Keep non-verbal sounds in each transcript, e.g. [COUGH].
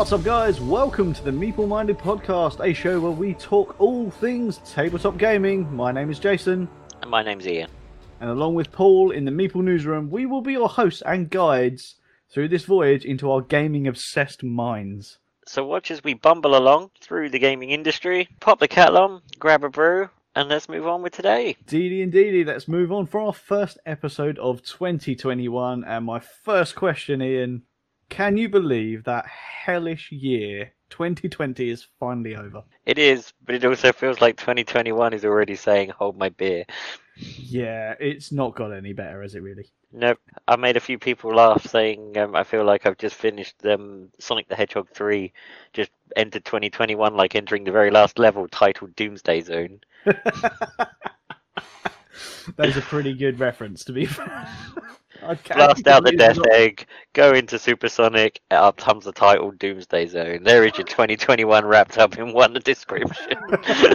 What's up, guys? Welcome to the Meeple Minded Podcast, a show where we talk all things tabletop gaming. My name is Jason, And my name's Ian. and along with Paul in the Meeple Newsroom, we will be your hosts and guides through this voyage into our gaming obsessed minds. So watch as we bumble along through the gaming industry, pop the kettle on, grab a brew, and let's move on with today. Deedy and Deedy, let's move on for our first episode of 2021. And my first question, Ian, can you believe that hellish year 2020 is finally over? It is, but it also feels like 2021 is already saying, hold my beer. Yeah, it's not got any better, has it really? Nope. I made a few people laugh saying um, I feel like I've just finished um, Sonic the Hedgehog 3, just entered 2021 like entering the very last level titled Doomsday Zone. [LAUGHS] That's a pretty good reference, to be [LAUGHS] fair. Blast out the Death not- Egg, go into Supersonic, up comes the title Doomsday Zone. There is your 2021 wrapped up in one description. [LAUGHS]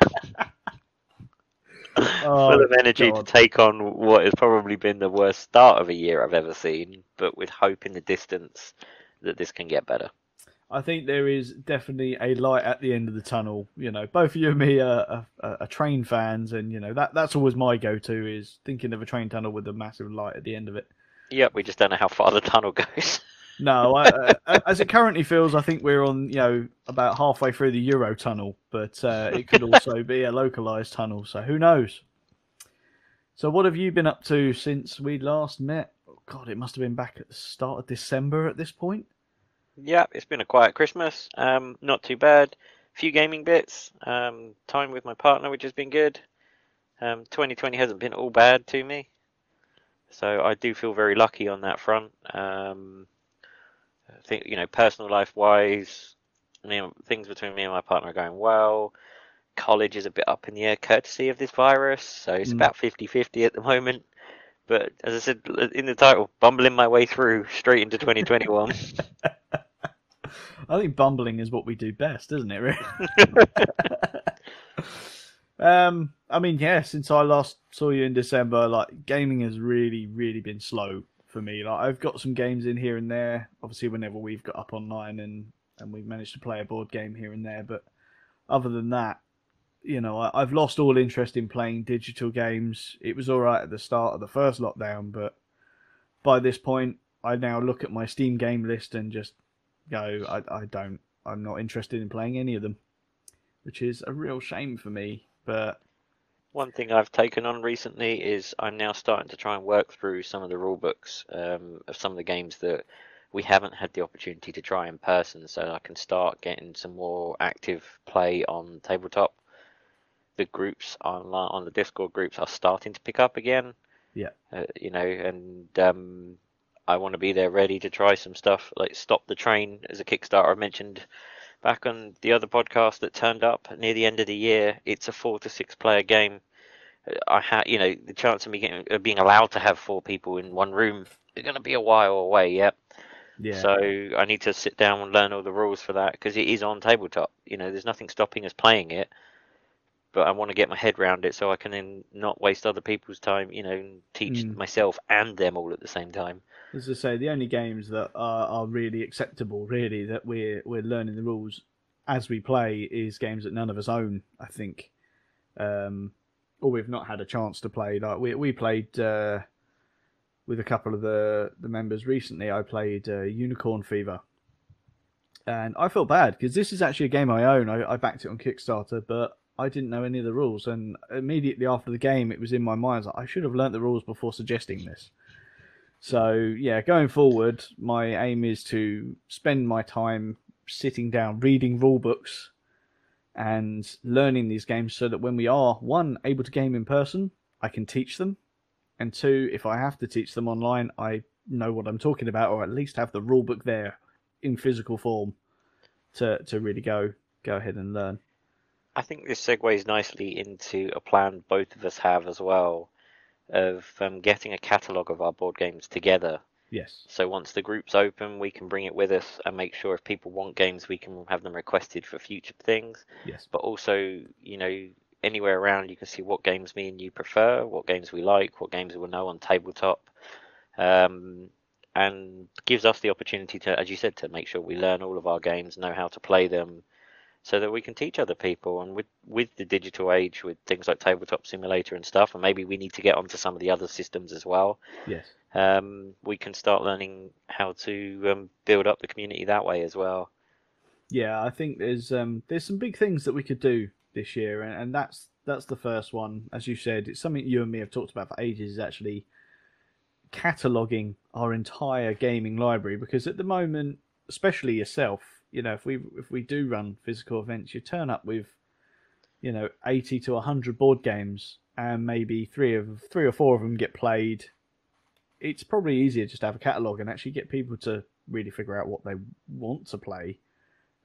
[LAUGHS] Oh, Full of energy God. to take on what has probably been the worst start of a year I've ever seen, but with hope in the distance that this can get better. I think there is definitely a light at the end of the tunnel. You know, both you and me are, are, are train fans, and you know that that's always my go-to is thinking of a train tunnel with a massive light at the end of it. Yep, we just don't know how far the tunnel [LAUGHS] goes. No, I, uh, as it currently feels, I think we're on you know about halfway through the Euro tunnel, but uh, it could [LAUGHS] also be a localized tunnel. So who knows? So what have you been up to since we last met? Oh, God, it must have been back at the start of December at this point. yeah, it's been a quiet Christmas. Um, not too bad. A Few gaming bits. Um, time with my partner, which has been good. Um, 2020 hasn't been all bad to me, so I do feel very lucky on that front. Um, I think you know, personal life wise, me and, things between me and my partner are going well. College is a bit up in the air, courtesy of this virus, so it's Mm. about 50-50 at the moment. But as I said in the title, bumbling my way through straight into 2021. [LAUGHS] [LAUGHS] I think bumbling is what we do best, isn't it? Really? [LAUGHS] um, I mean, yeah. Since I last saw you in December, like gaming has really, really been slow for me. Like I've got some games in here and there. Obviously, whenever we've got up online and and we've managed to play a board game here and there, but other than that, you know, I, I've lost all interest in playing digital games. It was all right at the start of the first lockdown, but by this point, I now look at my Steam game list and just go, I, I don't, I'm not interested in playing any of them, which is a real shame for me. But One thing I've taken on recently is I'm now starting to try and work through some of the rule books um, of some of the games that we haven't had the opportunity to try in person, so I can start getting some more active play on tabletop. The groups online on the Discord groups are starting to pick up again. Yeah. Uh, you know, and um, I want to be there ready to try some stuff like Stop the Train as a Kickstarter I mentioned back on the other podcast that turned up near the end of the year. It's a four to six player game. I had, you know, the chance of me getting, of being allowed to have four people in one room is going to be a while away. Yeah. yeah, So I need to sit down and learn all the rules for that because it is on tabletop. You know, there's nothing stopping us playing it, but I want to get my head around it so I can then not waste other people's time. You know, and teach Mm. myself and them all at the same time. as I say, the only games that are, are really acceptable, really, that we're we're learning the rules as we play, is games that none of us own. I think, um, or we've not had a chance to play. Like we we played uh, with a couple of the the members recently. I played uh, Unicorn Fever, and I felt bad because this is actually a game I own. I, I backed it on Kickstarter, but I didn't know any of the rules. And immediately after the game, it was in my mind. I, should have learnt the rules before suggesting this. So yeah, going forward, my aim is to spend my time sitting down, reading rule books, and learning these games, so that when we are one able to game in person, I can teach them, and two, if I have to teach them online, I know what I'm talking about, or at least have the rule book there in physical form to to really go go ahead and learn. I think this segues nicely into a plan both of us have as well of um, getting a catalogue of our board games together. Yes. So once the group's open, we can bring it with us and make sure if people want games, we can have them requested for future things. Yes. But also, you know, anywhere around, you can see what games me and you prefer, what games we like, what games we'll know on tabletop. Um, and gives us the opportunity to, as you said, to make sure we learn all of our games, know how to play them, so that we can teach other people. And with with the digital age, with things like tabletop simulator and stuff, and maybe we need to get onto some of the other systems as well. Yes. Um, we can start learning how to um, build up the community that way as well. Yeah, I think there's um, there's some big things that we could do this year, and, and that's that's the first one. As you said, it's something you and me have talked about for ages. Is actually cataloging our entire gaming library because at the moment, especially yourself, you know, if we if we do run physical events, you turn up with, you know, eighty to hundred board games, and maybe three of three or four of them get played. It's probably easier just to have a catalog and actually get people to really figure out what they want to play,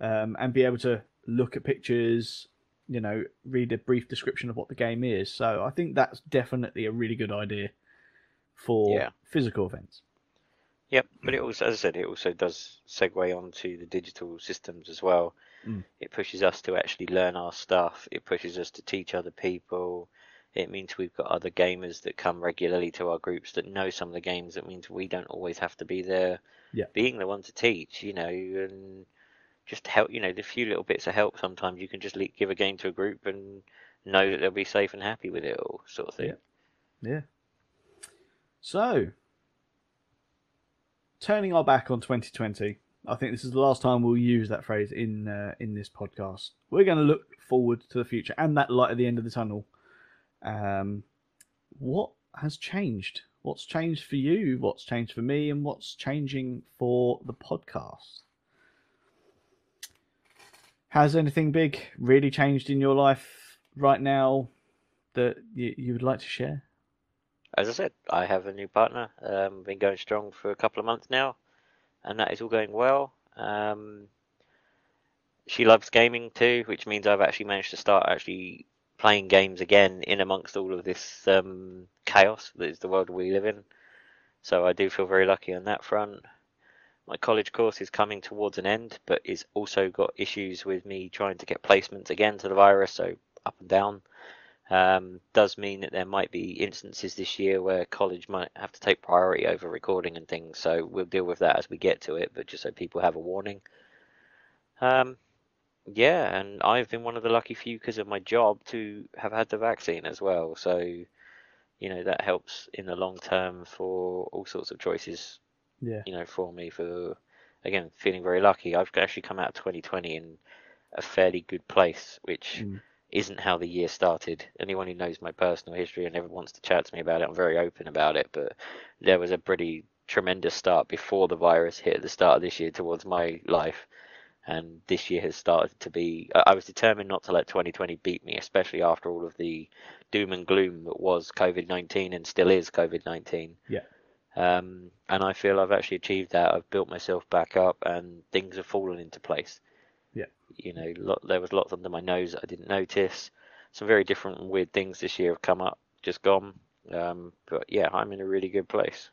um, and be able to look at pictures, you know, read a brief description of what the game is. So I think that's definitely a really good idea for Yeah. physical events. Yep, but it also, as I said, it also does segue onto the digital systems as well. Mm. It pushes us to actually learn our stuff. It pushes us to teach other people. It means we've got other gamers that come regularly to our groups that know some of the games. It means we don't always have to be there, Yeah. being the one to teach, you know, and just help. You know, the few little bits of help. Sometimes you can just give a game to a group and know that they'll be safe and happy with it all, sort of thing. Yeah. Yeah. So, turning our back on 2020, I think this is the last time we'll use that phrase in uh, in this podcast. We're going to look forward to the future and that light at the end of the tunnel. Um, what has changed? What's changed for you? What's changed for me? And what's changing for the podcast? Has anything big really changed in your life right now that you, you would like to share? As I said, I have a new partner. Um, been going strong for a couple of months now, and that is all going well. Um, she loves gaming too, which means I've actually managed to start actually playing games again in amongst all of this um, chaos that is the world we live in. So I do feel very lucky on that front. My college course is coming towards an end, but it's also got issues with me trying to get placements again to the virus, so up and down. Um, does mean that there might be instances this year where college might have to take priority over recording and things. So we'll deal with that as we get to it, but just so people have a warning. Um, yeah, and I've been one of the lucky few because of my job to have had the vaccine as well. So, you know, that helps in the long term for all sorts of choices Yeah. you know, for me for again feeling very lucky. I've actually come out of 2020 in a fairly good place, which Mm. Isn't how the year started. Anyone who knows my personal history and ever wants to chat to me about it, I'm very open about it. But there was a pretty tremendous start before the virus hit at the start of this year towards my life. And this year has started to be. I was determined not to let 2020 beat me, especially after all of the doom and gloom that was COVID 19 and still is COVID 19. Yeah. Um, and I feel I've actually achieved that. I've built myself back up, and things have fallen into place. Yeah. You know, lot, there was lots under my nose that I didn't notice. Some very different and weird things this year have come up, just gone. Um, but yeah, I'm in a really good place.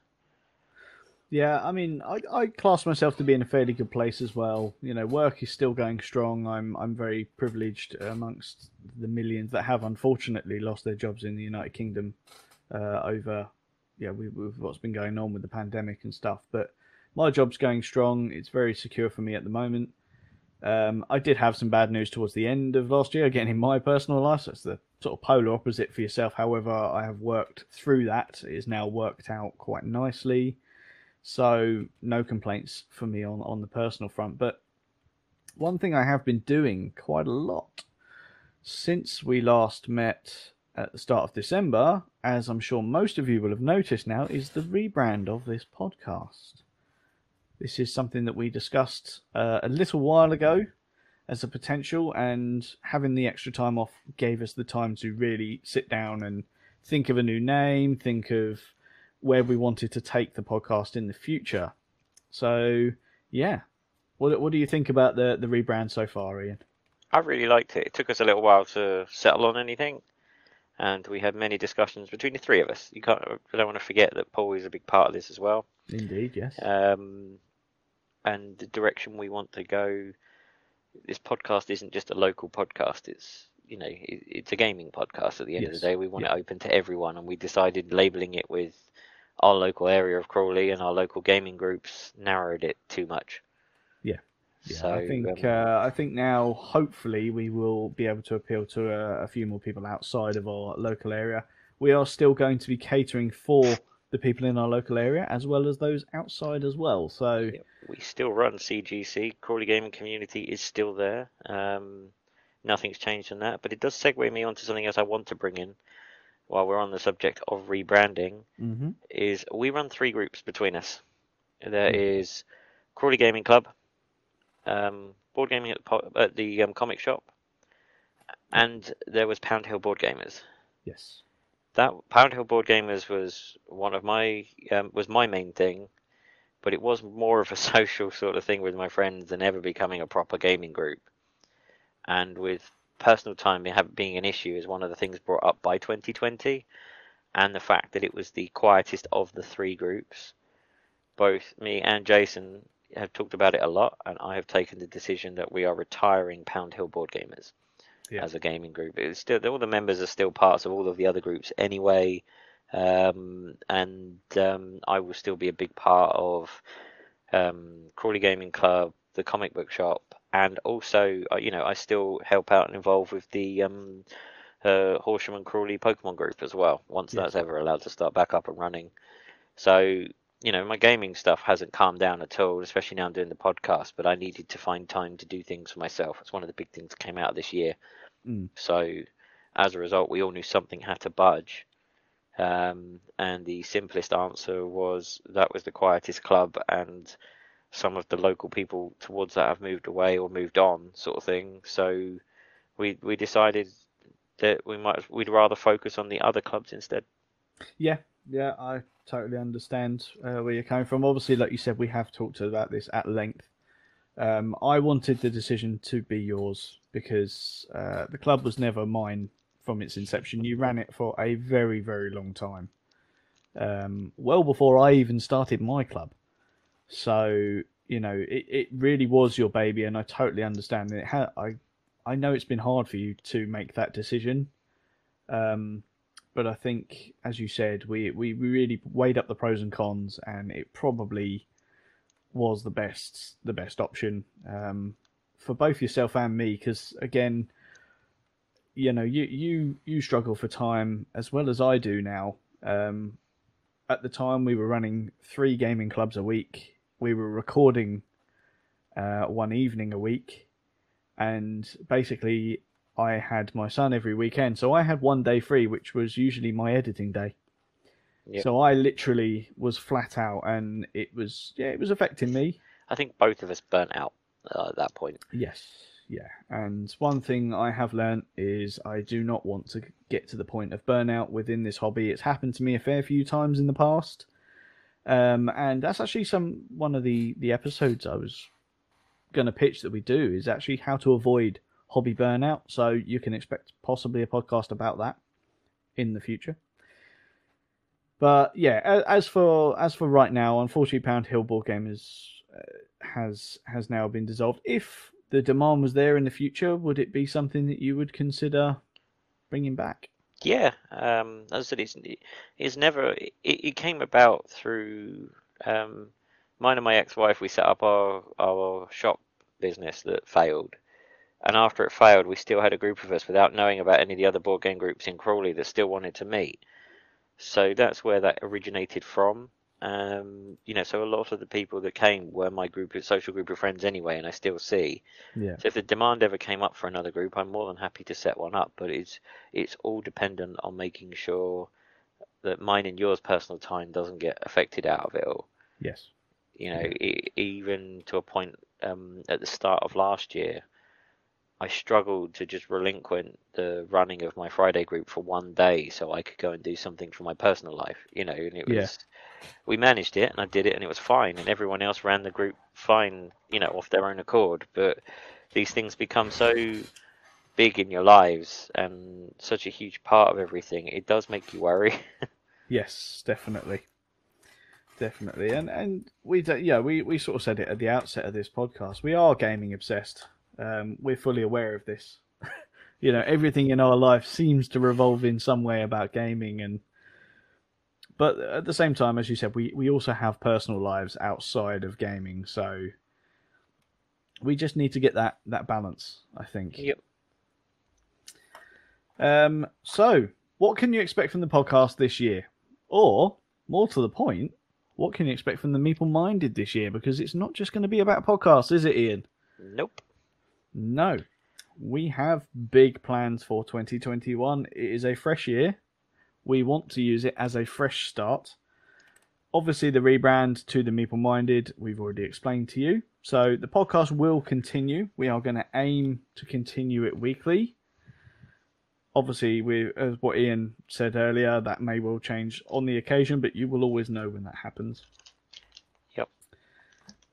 Yeah, I mean, I, I class myself to be in a fairly good place as well. You know, work is still going strong. I'm I'm very privileged amongst the millions that have unfortunately lost their jobs in the United Kingdom uh, over, yeah, with, with what's been going on with the pandemic and stuff. But my job's going strong. It's very secure for me at the moment. Um, I did have some bad news towards the end of last year, again in my personal life. So it's the sort of polar opposite for yourself. However, I have worked through that. It is now worked out quite nicely. So no complaints for me on, on the personal front. But one thing I have been doing quite a lot since we last met at the start of December, as I'm sure most of you will have noticed now, is the rebrand of this podcast. This is something that we discussed uh, a little while ago as a potential, and having the extra time off gave us the time to really sit down and think of a new name, think of where we wanted to take the podcast in the future. So, yeah. What, what do you think about the, the rebrand so far, Ian? I really liked it. It took us a little while to settle on anything, and we had many discussions between the three of us. You can't. I don't want to forget that Paul is a big part of this as well. Indeed, yes. um, and the direction we want to go. This podcast isn't just a local podcast. It's you know it, it's a gaming podcast. At the end of the day, we want Yeah. it open to everyone, and we decided labeling it with our local area of Crawley and our local gaming groups narrowed it too much. Yeah. Yeah, so I think um, uh, I think now hopefully we will be able to appeal to a, a few more people outside of our local area. We are still going to be catering for the people in our local area as well as those outside as well. So we still run CGC. Crawley Gaming Community is still there. Um, nothing's changed in that, but it does segue me onto something else I want to bring in while we're on the subject of rebranding. mhm. Is we run three groups between us. There Mhm. is Crawley Gaming Club, um, board gaming at the, po- at the um, comic shop, and there was Pound Hill Board Gamers. yes, that Pound Hill Board Gamers was one of my um, was my main thing, but it was more of a [LAUGHS] social sort of thing with my friends than ever becoming a proper gaming group. And with personal time being an issue is one of the things brought up by 2020, and the fact that it was the quietest of the three groups. Both me and Jason have talked about it a lot, and I have taken the decision that we are retiring Pound Hill Board Gamers Yeah. as a gaming group. It's still all the members are still parts of all of the other groups anyway, um, and um, I will still be a big part of um, Crawley Gaming Club, the comic book shop, and also uh, you know I still help out and involve with the um, uh, Horsham and Crawley Pokemon group as well. Once that's ever allowed to start back up and running, so. You know, my gaming stuff hasn't calmed down at all, especially now I'm doing the podcast. But I needed to find time to do things for myself. It's one of the big things that came out of this year. Mm. So, as a result, we all knew something had to budge. Um, and the simplest answer was that was the quietest club, and some of the local people towards that have moved away or moved on, sort of thing. So, we we decided that we might we'd rather focus on the other clubs instead. yeah, yeah. I totally understand uh, where you're coming from. Obviously, like you said, we have talked about this at length. Um, I wanted the decision to be yours because uh, the club was never mine from its inception. You ran it for a very, very long time, um, well before I even started my club. So you know, it, it really was your baby, and I totally understand it. Ha- I I know it's been hard for you to make that decision, um, but I think, as you said, we, we we really weighed up the pros and cons, and it probably was the best the best option um, for both yourself and me. Because again, you know, you you you struggle for time as well as I do now. Um, at the time, we were running three gaming clubs a week. We were recording uh, one evening a week, and basically, I had my son every weekend. So I had one day free, which was usually my editing day. Yep. So I literally was flat out, and it was yeah, it was affecting me. I think both of us burnt out uh, at that point. Yes, yeah. And one thing I have learned is I do not want to get to the point of burnout within this hobby. It's happened to me a fair few times in the past. Um, and that's actually some one of the, the episodes I was going to pitch that we do is actually how to avoid hobby burnout. So you can expect possibly a podcast about that in the future. But yeah, as for as for right now, unfortunately, Pound Hill Board Game is uh, has has now been dissolved. If the demand was there in the future, would it be something that you would consider bringing back? Yeah, um, as I said, it's it's never it, it came about through um, mine and my ex-wife. We set up our our shop business that failed, and after it failed, we still had a group of us without knowing about any of the other board game groups in Crawley that still wanted to meet. So that's where that originated from. Um, you know, so a lot of the people that came were my group, social group of friends anyway, and I still see. Yeah. So if the demand ever came up for another group, I'm more than happy to set one up. But it's it's all dependent on making sure that mine and yours personal time doesn't get affected out of it all. Yes. You know, e even to a point um, at the start of last year, I struggled to just relinquish the running of my Friday group for one day so I could go and do something for my personal life. You know, and it was. Yeah. We managed it, and I did it, and it was fine, and everyone else ran the group fine, you know, off their own accord. But these things become so big in your lives and such a huge part of everything, it does make you worry. [LAUGHS] Yes, definitely, definitely, and and we do, yeah we we sort of said it at the outset of this podcast. We are gaming obsessed. Um, we're fully aware of this. [LAUGHS] you know, everything in our life seems to revolve in some way about gaming, and but at the same time, as you said, we, we also have personal lives outside of gaming, so we just need to get that, that balance, I think. Yep. Um, so, what can you expect from the podcast this year? Or, more to the point, what can you expect from the Meeple Minded this year? Because it's not just going to be about podcasts, is it, Ian? Nope. No. We have big plans for 2021. It is a fresh year. We want to use it as a fresh start. Obviously, the rebrand to the Meeple Minded, we've already explained to you. So the podcast will continue. We are going to aim to continue it weekly. Obviously, we, as what Ian said earlier, that may well change on the occasion, but you will always know when that happens. Yep.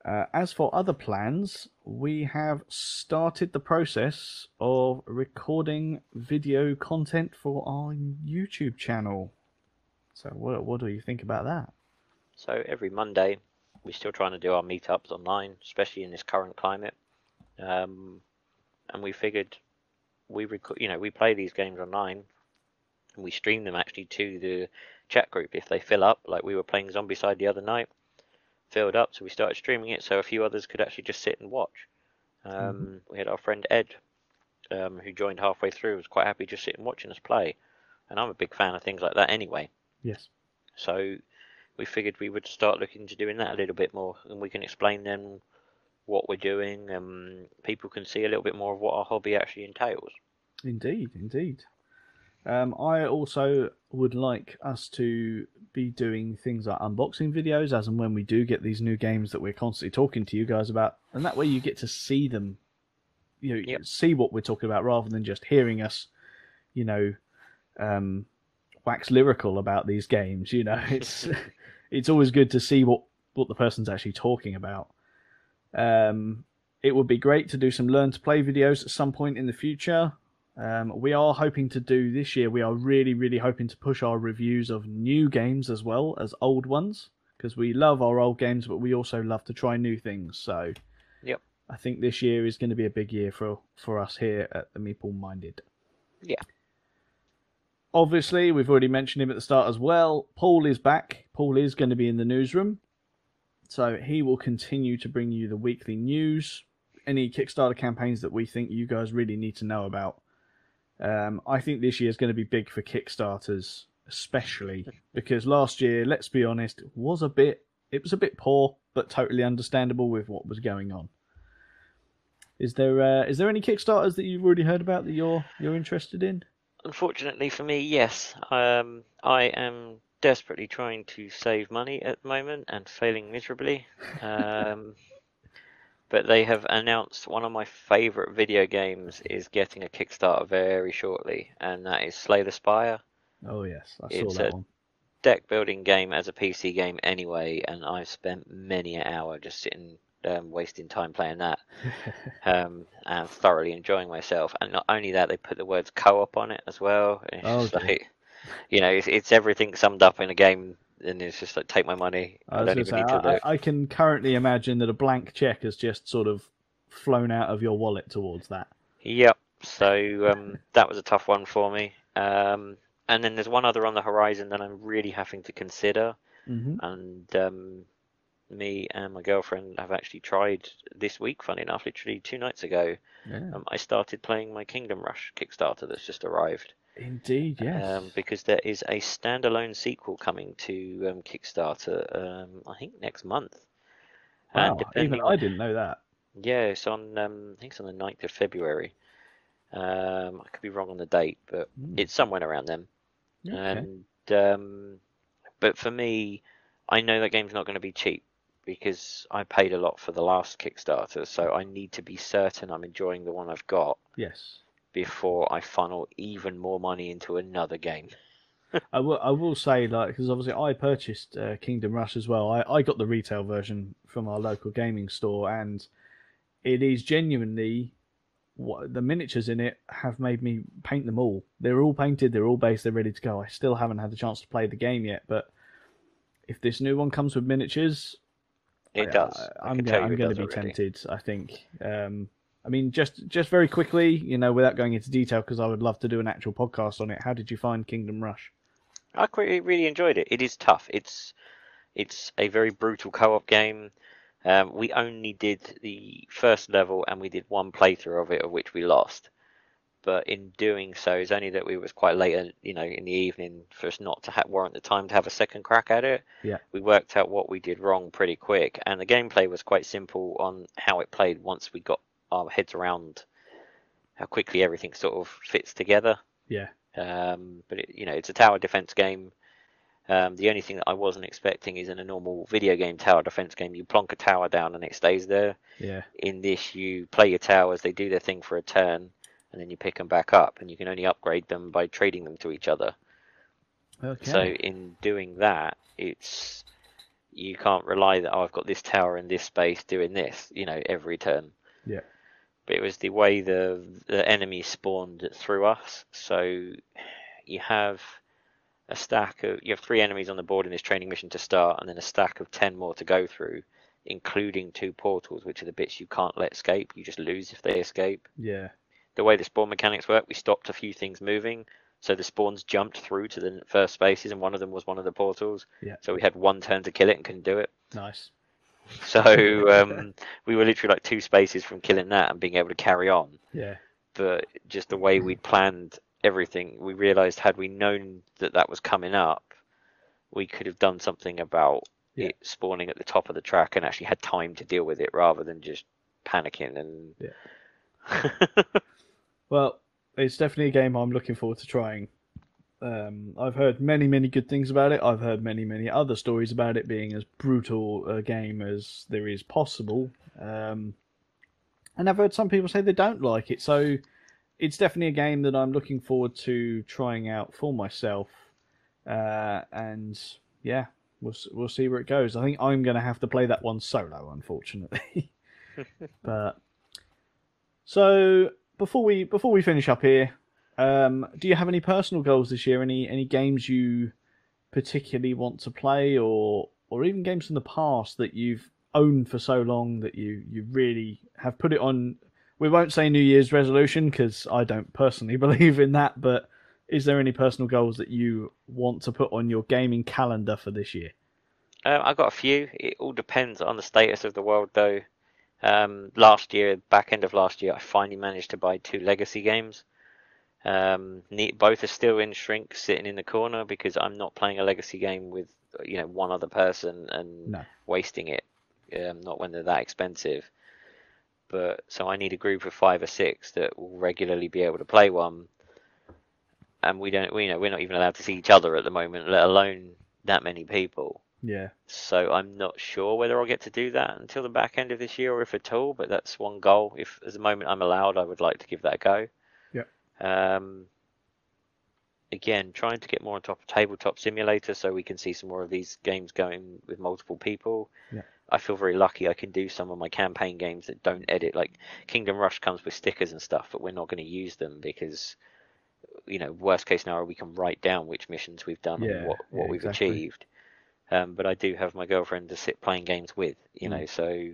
Uh, as for other plans, we have started the process of recording video content for our YouTube channel. So, what, what do you think about that? So every Monday, we're still trying to do our meetups online, especially in this current climate. Um, and we figured we record, you know, we play these games online, and we stream them actually to the chat group if they fill up. Like we were playing Zombicide the other night, filled up, so we started streaming it so a few others could actually just sit and watch. Um, We had our friend Ed, um, who joined halfway through, was quite happy just sitting watching us play, and I'm a big fan of things like that anyway. Yes. So we figured we would start looking into doing that a little bit more, and we can explain then what we're doing, and people can see a little bit more of what our hobby actually entails. Indeed, indeed. Um, I also would like us to be doing things like unboxing videos as and when we do get these new games that we're constantly talking to you guys about, and that way you get to see them, you know, Yep. see what we're talking about rather than just hearing us, you know, um, wax lyrical about these games. You know, [LAUGHS] it's [LAUGHS] it's always good to see what what the person's actually talking about. Um, it would be great to do some learn to play videos at some point in the future. Um, we are hoping to do this year. We are really, really hoping to push our reviews of new games as well as old ones because we love our old games, but we also love to try new things. So, Yep. I think this year is going to be a big year for for us here at the Meeple Minded. Yeah. Obviously, we've already mentioned him at the start as well. Paul is back. Paul is going to be in the newsroom. So he will continue to bring you the weekly news, any Kickstarter campaigns that we think you guys really need to know about. Um, I think this year is going to be big for Kickstarters, especially because last year, let's be honest, was a bit it was a bit poor, but totally understandable with what was going on. Is there uh, is there any Kickstarters that you've already heard about that you're you're interested in? Unfortunately for me, yes. Um, I am desperately trying to save money at the moment and failing miserably. [LAUGHS] Um, but they have announced one of my favorite video games is getting a Kickstarter very shortly, and that is Slay the Spire. Oh yes, I saw It's that a- one. Deck building game as a PC game anyway, and I've spent many an hour just sitting, um, wasting time playing that. [LAUGHS] um, and thoroughly enjoying myself. And not only that, they put the words co-op on it as well. It's Oh, like, you know, it's, it's everything summed up in a game, and it's just like take my money. I I, don't even say, need to I. I can currently imagine that a blank check has just sort of flown out of your wallet towards that. Yep. So um, [LAUGHS] that was a tough one for me. Um, and then there's one other on the horizon that I'm really having to consider. hmm And um, me and my girlfriend have actually tried this week. Funny enough, literally two nights ago, Yeah. um, I started playing my Kingdom Rush Kickstarter that's just arrived. Indeed, yes. um, because there is a standalone sequel coming to um, Kickstarter. Um, I think next month. wow, even I didn't know that. Yeah, it's on. Um, I think it's on the 9th of February. Um, I could be wrong on the date, but Mm. it's somewhere around then. Okay. And um, but for me, I know that game's not going to be cheap because I paid a lot for the last Kickstarter, so I need to be certain I'm enjoying the one I've got yes. before I funnel even more money into another game. [LAUGHS] I will. I will say, like, because obviously I purchased uh, Kingdom Rush as well. I, I got the retail version from our local gaming store, and it is genuinely what the miniatures in it have made me paint them all. They're all painted. They're all based. They're ready to go. I still haven't had the chance to play the game yet, but if this new one comes with miniatures, It I- does. I, am can gonna, I'm going to be already. tempted. I think. Um, I mean, just just very quickly, you know, without going into detail, because I would love to do an actual podcast on it. How did you find Kingdom Rush? I quite really enjoyed it. It is tough. It's it's a very brutal co-op game. Um, we only did the first level and we did one playthrough of it, of which we lost. But in doing so, it's only that we was quite late, you know, in the evening for us not to ha- warrant the time to have a second crack at it. Yeah. We worked out what we did wrong pretty quick, and the gameplay was quite simple on how it played once we got our heads around how quickly everything sort of fits together. Yeah. Um, but it, you know, it's a tower defense game. Um, the only thing that I wasn't expecting is in a normal video game tower defense game, you plonk a tower down and it stays there. Yeah. In this, you play your towers, they do their thing for a turn, and then you pick them back up, and you can only upgrade them by trading them to each other. Okay. So in doing that, it's you can't rely that oh, I've got this tower in this space doing this, you know, every turn. Yeah. But it was the way the the enemy spawned through us. So you have a stack of you have three enemies on the board in this training mission to start, and then a stack of ten more to go through, including two portals, which are the bits you can't let escape. You just lose if they escape. yeah. The way the spawn mechanics work, we stopped a few things moving, so the spawns jumped through to the first spaces, and one of them was one of the portals. Yeah. So we had one turn to kill it and couldn't do it. Nice. So um, we were literally like two spaces from killing that and being able to carry on. Yeah. But just the way we'd planned everything, we realised had we known that that was coming up, we could have done something about Yeah. it spawning at the top of the track and actually had time to deal with it rather than just panicking and. [LAUGHS] Well, it's definitely a game I'm looking forward to trying. Um, I've heard many, many good things about it. I've heard many, many other stories about it being as brutal a game as there is possible. Um, and I've heard some people say they don't like it. So it's definitely a game that I'm looking forward to trying out for myself. Uh, and yeah, we'll we'll see where it goes. I think I'm going to have to play that one solo, unfortunately. [LAUGHS] but so before we before we finish up here, um, do you have any personal goals this year? Any any games you particularly want to play, or or even games from the past that you've owned for so long that you you really have put it on? We won't say New Year's resolution because I don't personally [LAUGHS] believe in that. But is there any personal goals that you want to put on your gaming calendar for this year? Um, I've got a few. It all depends on the status of the world, though. Um, last year, back end of last year, I finally managed to buy two legacy games. Um, ne- both are still in shrink, sitting in the corner because I'm not playing a legacy game with you know one other person and No. wasting it. Um, not when they're that expensive. But so I need a group of five or six that will regularly be able to play one. And we don't, we, you know, we're not even allowed to see each other at the moment, let alone that many people. Yeah, So I'm not sure whether I'll get to do that until the back end of this year or if at all, but that's one goal. If at the moment I'm allowed, I would like to give that a go. Yeah. Um, again, trying to get more on top of Tabletop Simulator so we can see some more of these games going with multiple people. Yeah. I feel very lucky I can do some of my campaign games that don't edit. Like Kingdom Rush comes with stickers and stuff, but we're not going to use them because, you know, worst case scenario, we can write down which missions we've done Yeah, and what, what yeah, we've exactly. achieved. Um, but I do have my girlfriend to sit playing games with, you Mm. know, so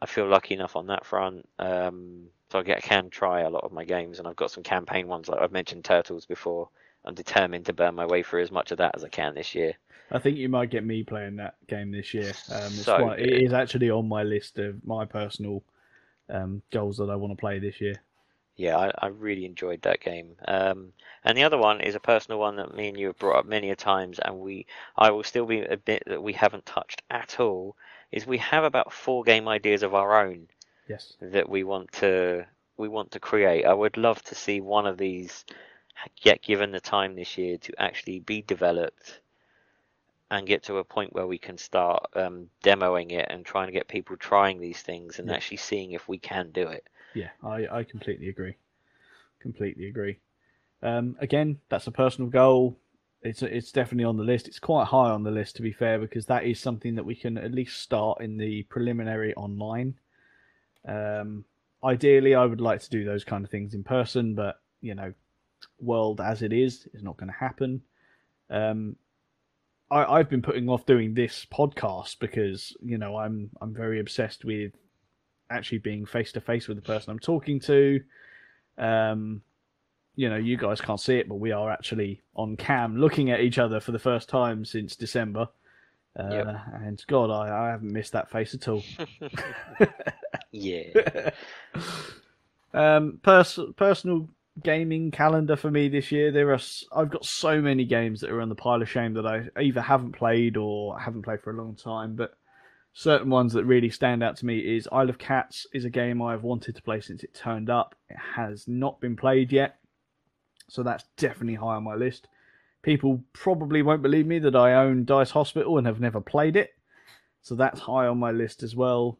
I feel lucky enough on that front. Um, so I get can try a lot of my games, and I've got some campaign ones like I've mentioned Turtles before. I'm determined to burn my way through as much of that as I can this year. I think you might get me playing that game this year. Um, it's So quite, it is actually on my list of my personal um, goals that I want to play this year. Yeah, I, I really enjoyed that game. Um, and the other one is a personal one that me and you have brought up many a times, and we I will still be a bit that we haven't touched at all. Is we have about four game ideas of our own Yes. that we want to we want to create. I would love to see one of these get given the time this year to actually be developed and get to a point where we can start um, demoing it and trying to get people trying these things and Yeah. actually seeing if we can do it. Yeah, I, I completely agree. Completely agree. Um, again, that's a personal goal. It's it's definitely on the list. It's quite high on the list to be fair because that is something that we can at least start in the preliminary online. Um, ideally, I would like to do those kind of things in person, but you know, world as it is is not going to happen. Um, I, I've been putting off doing this podcast because you know I'm I'm very obsessed with actually being face to face with the person I'm talking to. Um, you know, you guys can't see it, but we are actually on cam looking at each other for the first time since December. Uh, Yep. And God, I, I haven't missed that face at all. [LAUGHS] yeah. [LAUGHS] um, pers- personal gaming calendar for me this year. There are s- I've got so many games that are on the pile of shame that I either haven't played or haven't played for a long time. But certain ones that really stand out to me is Isle of Cats is a game I've wanted to play since it turned up. It has not been played yet, so that's definitely high on my list. People probably won't believe me that I own Dice Hospital and have never played it, so that's high on my list as well,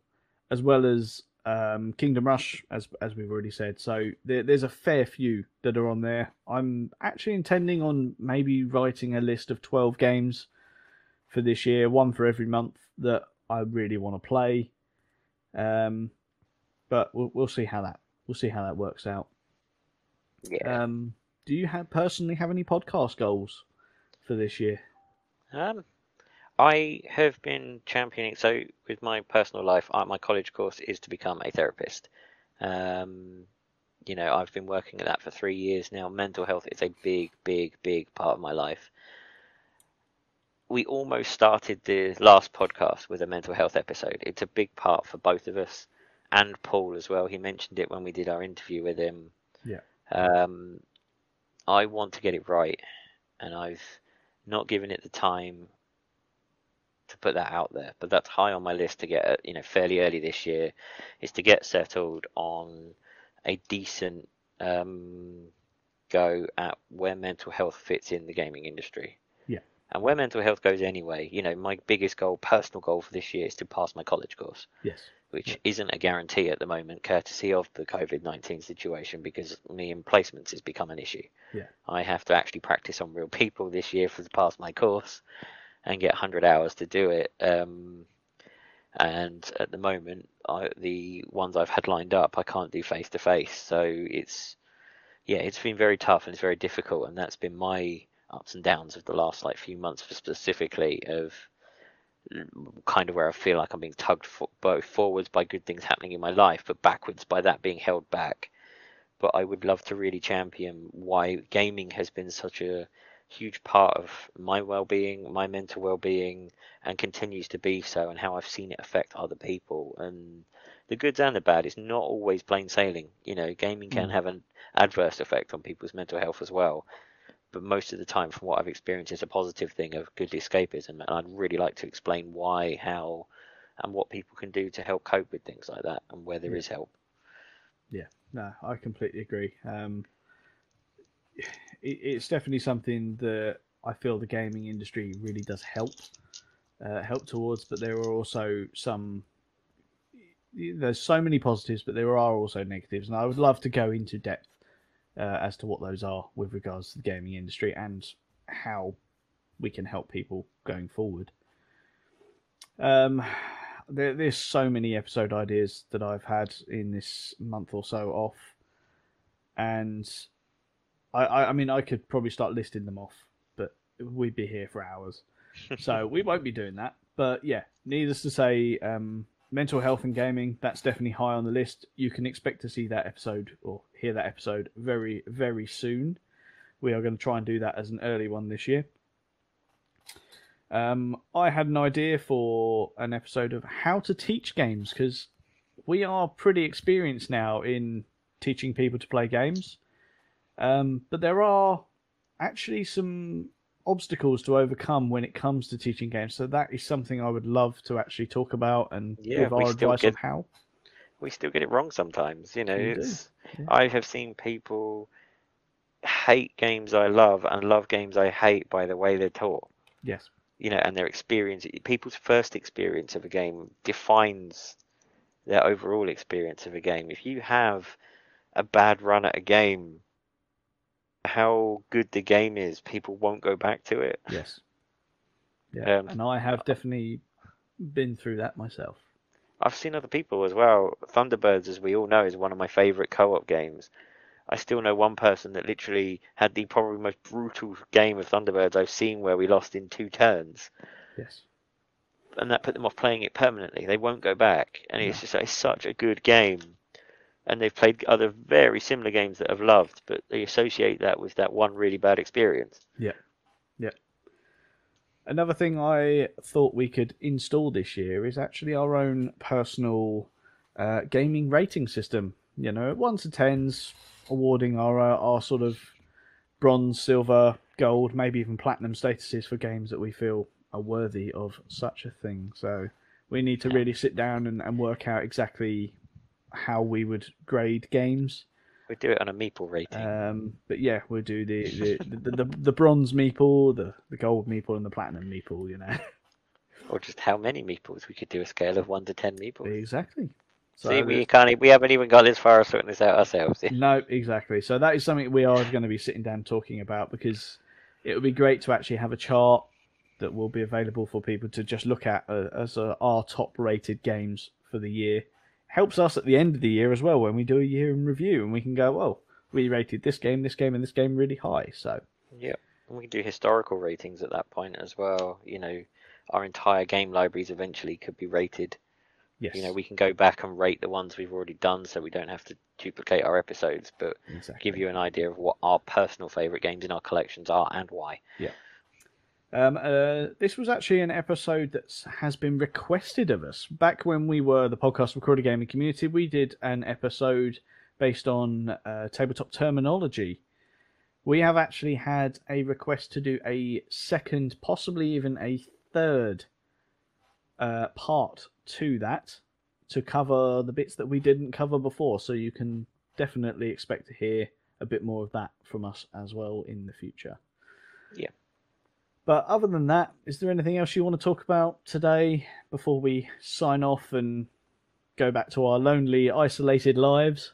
as well as um, Kingdom Rush, as as we've already said. So there, there's a fair few that are on there. I'm actually intending on maybe writing a list of 12 games for this year, one for every month that I really want to play. Um, but we'll we'll see how that we'll see how that works out. Yeah. Um, do you have personally have any podcast goals for this year? Um, I have been championing. So, with my personal life, my college course is to become a therapist. Um, you know, I've been working at that for three years now. Mental health is a big, big, big part of my life. We almost started the last podcast with a mental health episode. It's a big part for both of us and Paul as well. He mentioned it when we did our interview with him. Yeah. Um, I want to get it right, and I've not given it the time to put that out there. But that's high on my list to get, uh, you know, fairly early this year, is to get settled on a decent um, go at where mental health fits in the gaming industry. Yeah. And where mental health goes anyway, you know, my biggest goal, personal goal for this year is to pass my college course Yes. which isn't a guarantee at the moment, courtesy of the COVID 19 situation, because me in placements has become an issue. Yeah. I have to actually practice on real people this year for to pass my course and get 100 hours to do it. Um, and at the moment, I, the ones I've had lined up, I can't do face to face. So it's, yeah, it's been very tough and it's very difficult. And that's been my ups and downs of the last like few months specifically of kind of where I feel like I'm being tugged for, both forwards by good things happening in my life, but backwards by that being held back. But I would love to really champion why gaming has been such a huge part of my well-being, my mental well-being, and continues to be so, and how I've seen it affect other people. And the goods and the bad. It's not always plain sailing. You know, gaming can Mm. have an adverse effect on people's mental health as well but most of the time, from what I've experienced, it's a positive thing of good escapism. And I'd really like to explain why, how, and what people can do to help cope with things like that, and where there is Yeah. help. Yeah, no, I completely agree. Um, it, it's definitely something that I feel the gaming industry really does help uh, help towards, but there are also some. There's so many positives, but there are also negatives, and I would love to go into depth uh, as to what those are with regards to the gaming industry and how we can help people going forward. Um, there, there's so many episode ideas that I've had in this month or so off, and I, I, I mean, I could probably start listing them off, but we'd be here for hours. [LAUGHS] so we won't be doing that. But yeah, needless to say, um, mental health and gaming, that's definitely high on the list. You can expect to see that episode or hear that episode very, very soon. We are going to try and do that as an early one this year. Um, I had an idea for an episode of how to teach games because we are pretty experienced now in teaching people to play games. Um, but there are actually some obstacles to overcome when it comes to teaching games. So that is something I would love to actually talk about and Yeah, give our advice on get- how. We still get it wrong sometimes, you know. Do, It's yeah. I have seen people hate games I love and love games I hate by the way they're taught. Yes. you know, and their experience, people's first experience of a game defines their overall experience of a game. If you have a bad run at a game, how good the game is, people won't go back to it. Yes. Yeah. Um, and I have definitely been through that myself. I've seen other people as well. Thunderbirds, as we all know, is one of my favorite co-op games. I still know one person that literally had the probably most brutal game of Thunderbirds I've seen, where we lost in two turns. Yes. and that put them off playing it permanently. They won't go back, and it's just it's such a good game. And they've played other very similar games that have loved, but they associate that with that one really bad experience. Yeah, yeah. Another thing I thought we could install this year is actually our own personal uh, gaming rating system. You know, ones to tens, awarding our uh, our sort of bronze, silver, gold, maybe even platinum statuses for games that we feel are worthy of such a thing. So we need to really sit down and, and work out exactly how we would grade games. We'd do it on a meeple rating. Um, but yeah, we'll do the the, the, the, the bronze meeple, the, the gold meeple, and the platinum meeple. You know, [LAUGHS] or just how many meeples? We could do a scale of one to ten meeples. exactly. So See, we can't. We haven't even got this far as sorting this out ourselves. [LAUGHS] No, exactly. So that is something we are going to be sitting down talking about because it would be great to actually have a chart that will be available for people to just look at uh, as uh, our top rated games for the year. Helps us at the end of the year as well when we do a year in review and we can go, well, we rated this game, this game, and this game really high. So Yeah, and we can do historical ratings at that point as well. You know, our entire game libraries eventually could be rated. yes, You know, we can go back and rate the ones we've already done, so we don't have to duplicate our episodes, but exactly. give you an idea of what our personal favorite games in our collections are and why. Um, uh, this was actually an episode that has been requested of us. Back when we were the podcast Crawley Gaming Community, we did an episode based on uh, tabletop terminology. We have actually had a request to do a second, possibly even a third uh, part to that to cover the bits that we didn't cover before. So you can definitely expect to hear a bit more of that from us as well in the future. Yeah. But other than that, is there anything else you want to talk about today before we sign off and go back to our lonely, isolated lives?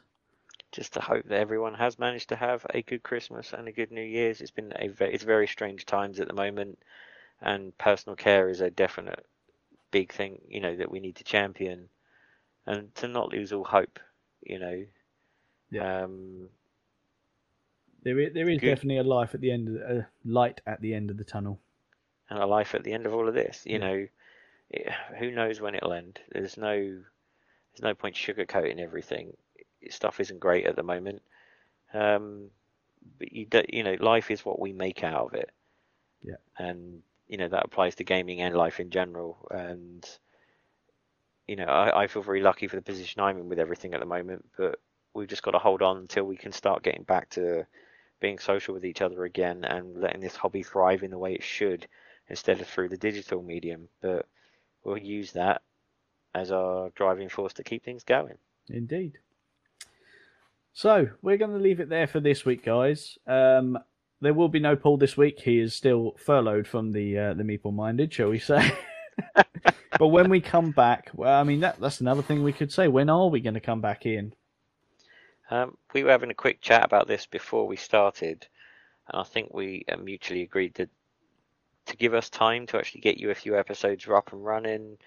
Just to hope that everyone has managed to have a good Christmas and a good New Year's. It's been a it's very strange times at the moment, and personal care is a definite big thing. You know that we need to champion, and to not lose all hope. You know, Yeah. um, There is, there is Good. definitely a life at the end, of uh, light at the end of the tunnel. And a life at the end of all of this. You Yeah. know, it, who knows when it'll end? There's no there's no point sugarcoating everything. Stuff isn't great at the moment. Um, but you do, you know, life is what we make out of it. Yeah. And you know that applies to gaming and life in general. And you know, I, I feel very lucky for the position I'm in with everything at the moment. But we've just got to hold on until we can start getting back to being social with each other again and letting this hobby thrive in the way it should instead of through the digital medium. But we'll use that as our driving force to keep things going. Indeed. So we're going to leave it there for this week, guys. Um, there will be no Paul this week. He is still furloughed from the uh, the Meeple Minded, shall we say? [LAUGHS] but when we come back, well, I mean that that's another thing we could say. When are we going to come back in? Um, we were having a quick chat about this before we started, and I think we uh, mutually agreed that to give us time to actually get you a few episodes up and running,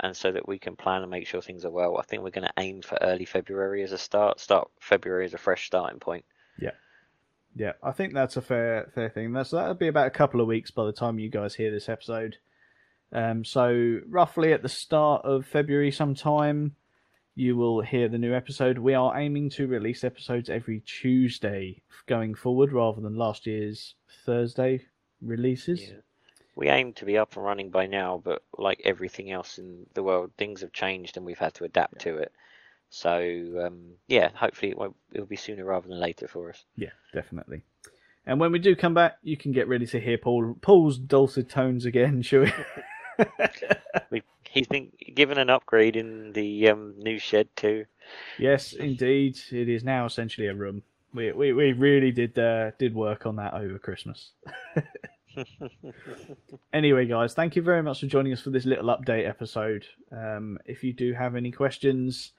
and so that we can plan and make sure things are well. I think we're going to aim for early February as a start. Start February as a fresh starting point. Yeah, yeah, I think that's a fair fair thing. That's that'll be about a couple of weeks by the time you guys hear this episode. Um, so roughly at the start of February, sometime, you will hear the new episode. We are aiming to release episodes every Tuesday going forward, rather than last year's Thursday releases. Yeah. We aim to be up and running by now, but like everything else in the world, things have changed and we've had to adapt to it. So um, yeah, hopefully it won't, it'll be sooner rather than later for us. Yeah, definitely. And when we do come back, you can get ready to hear Paul Paul's dulcet tones again, [LAUGHS] shall we? [LAUGHS] We, he's been given an upgrade in the um, new shed too. Yes, indeed. It is now essentially a room. We we, we really did uh, did work on that over Christmas. [LAUGHS] [LAUGHS] anyway, guys, thank you very much for joining us for this little update episode. Um, if you do have any questions,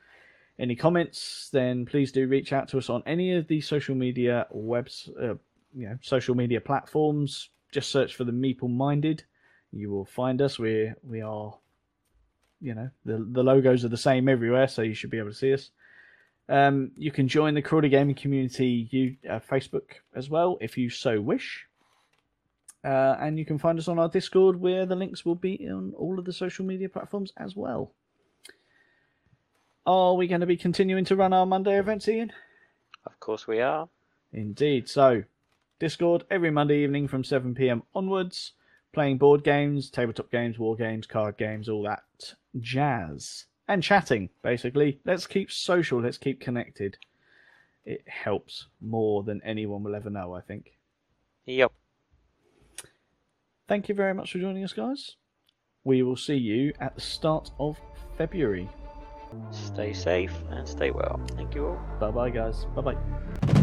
any comments, then please do reach out to us on any of the social media webs, uh, you know, social media platforms. Just search for the Meeple Minded. You will find us. We we are, you know, the the logos are the same everywhere, so you should be able to see us. Um, you can join the Crawley Gaming Community you, uh, Facebook as well if you so wish. Uh, and you can find us on our Discord where the links will be on all of the social media platforms as well. are we going to be continuing to run our Monday events, Ian? Of course we are. Indeed. So, Discord every Monday evening from 7 pm onwards, playing board games, tabletop games, war games, card games, all that jazz. And chatting, basically. Let's keep social, let's keep connected. It helps more than anyone will ever know, I think. Yep. Thank you very much for joining us, guys. We will see you at the start of February. Stay safe and stay well. Thank you all. Bye bye, guys. Bye bye.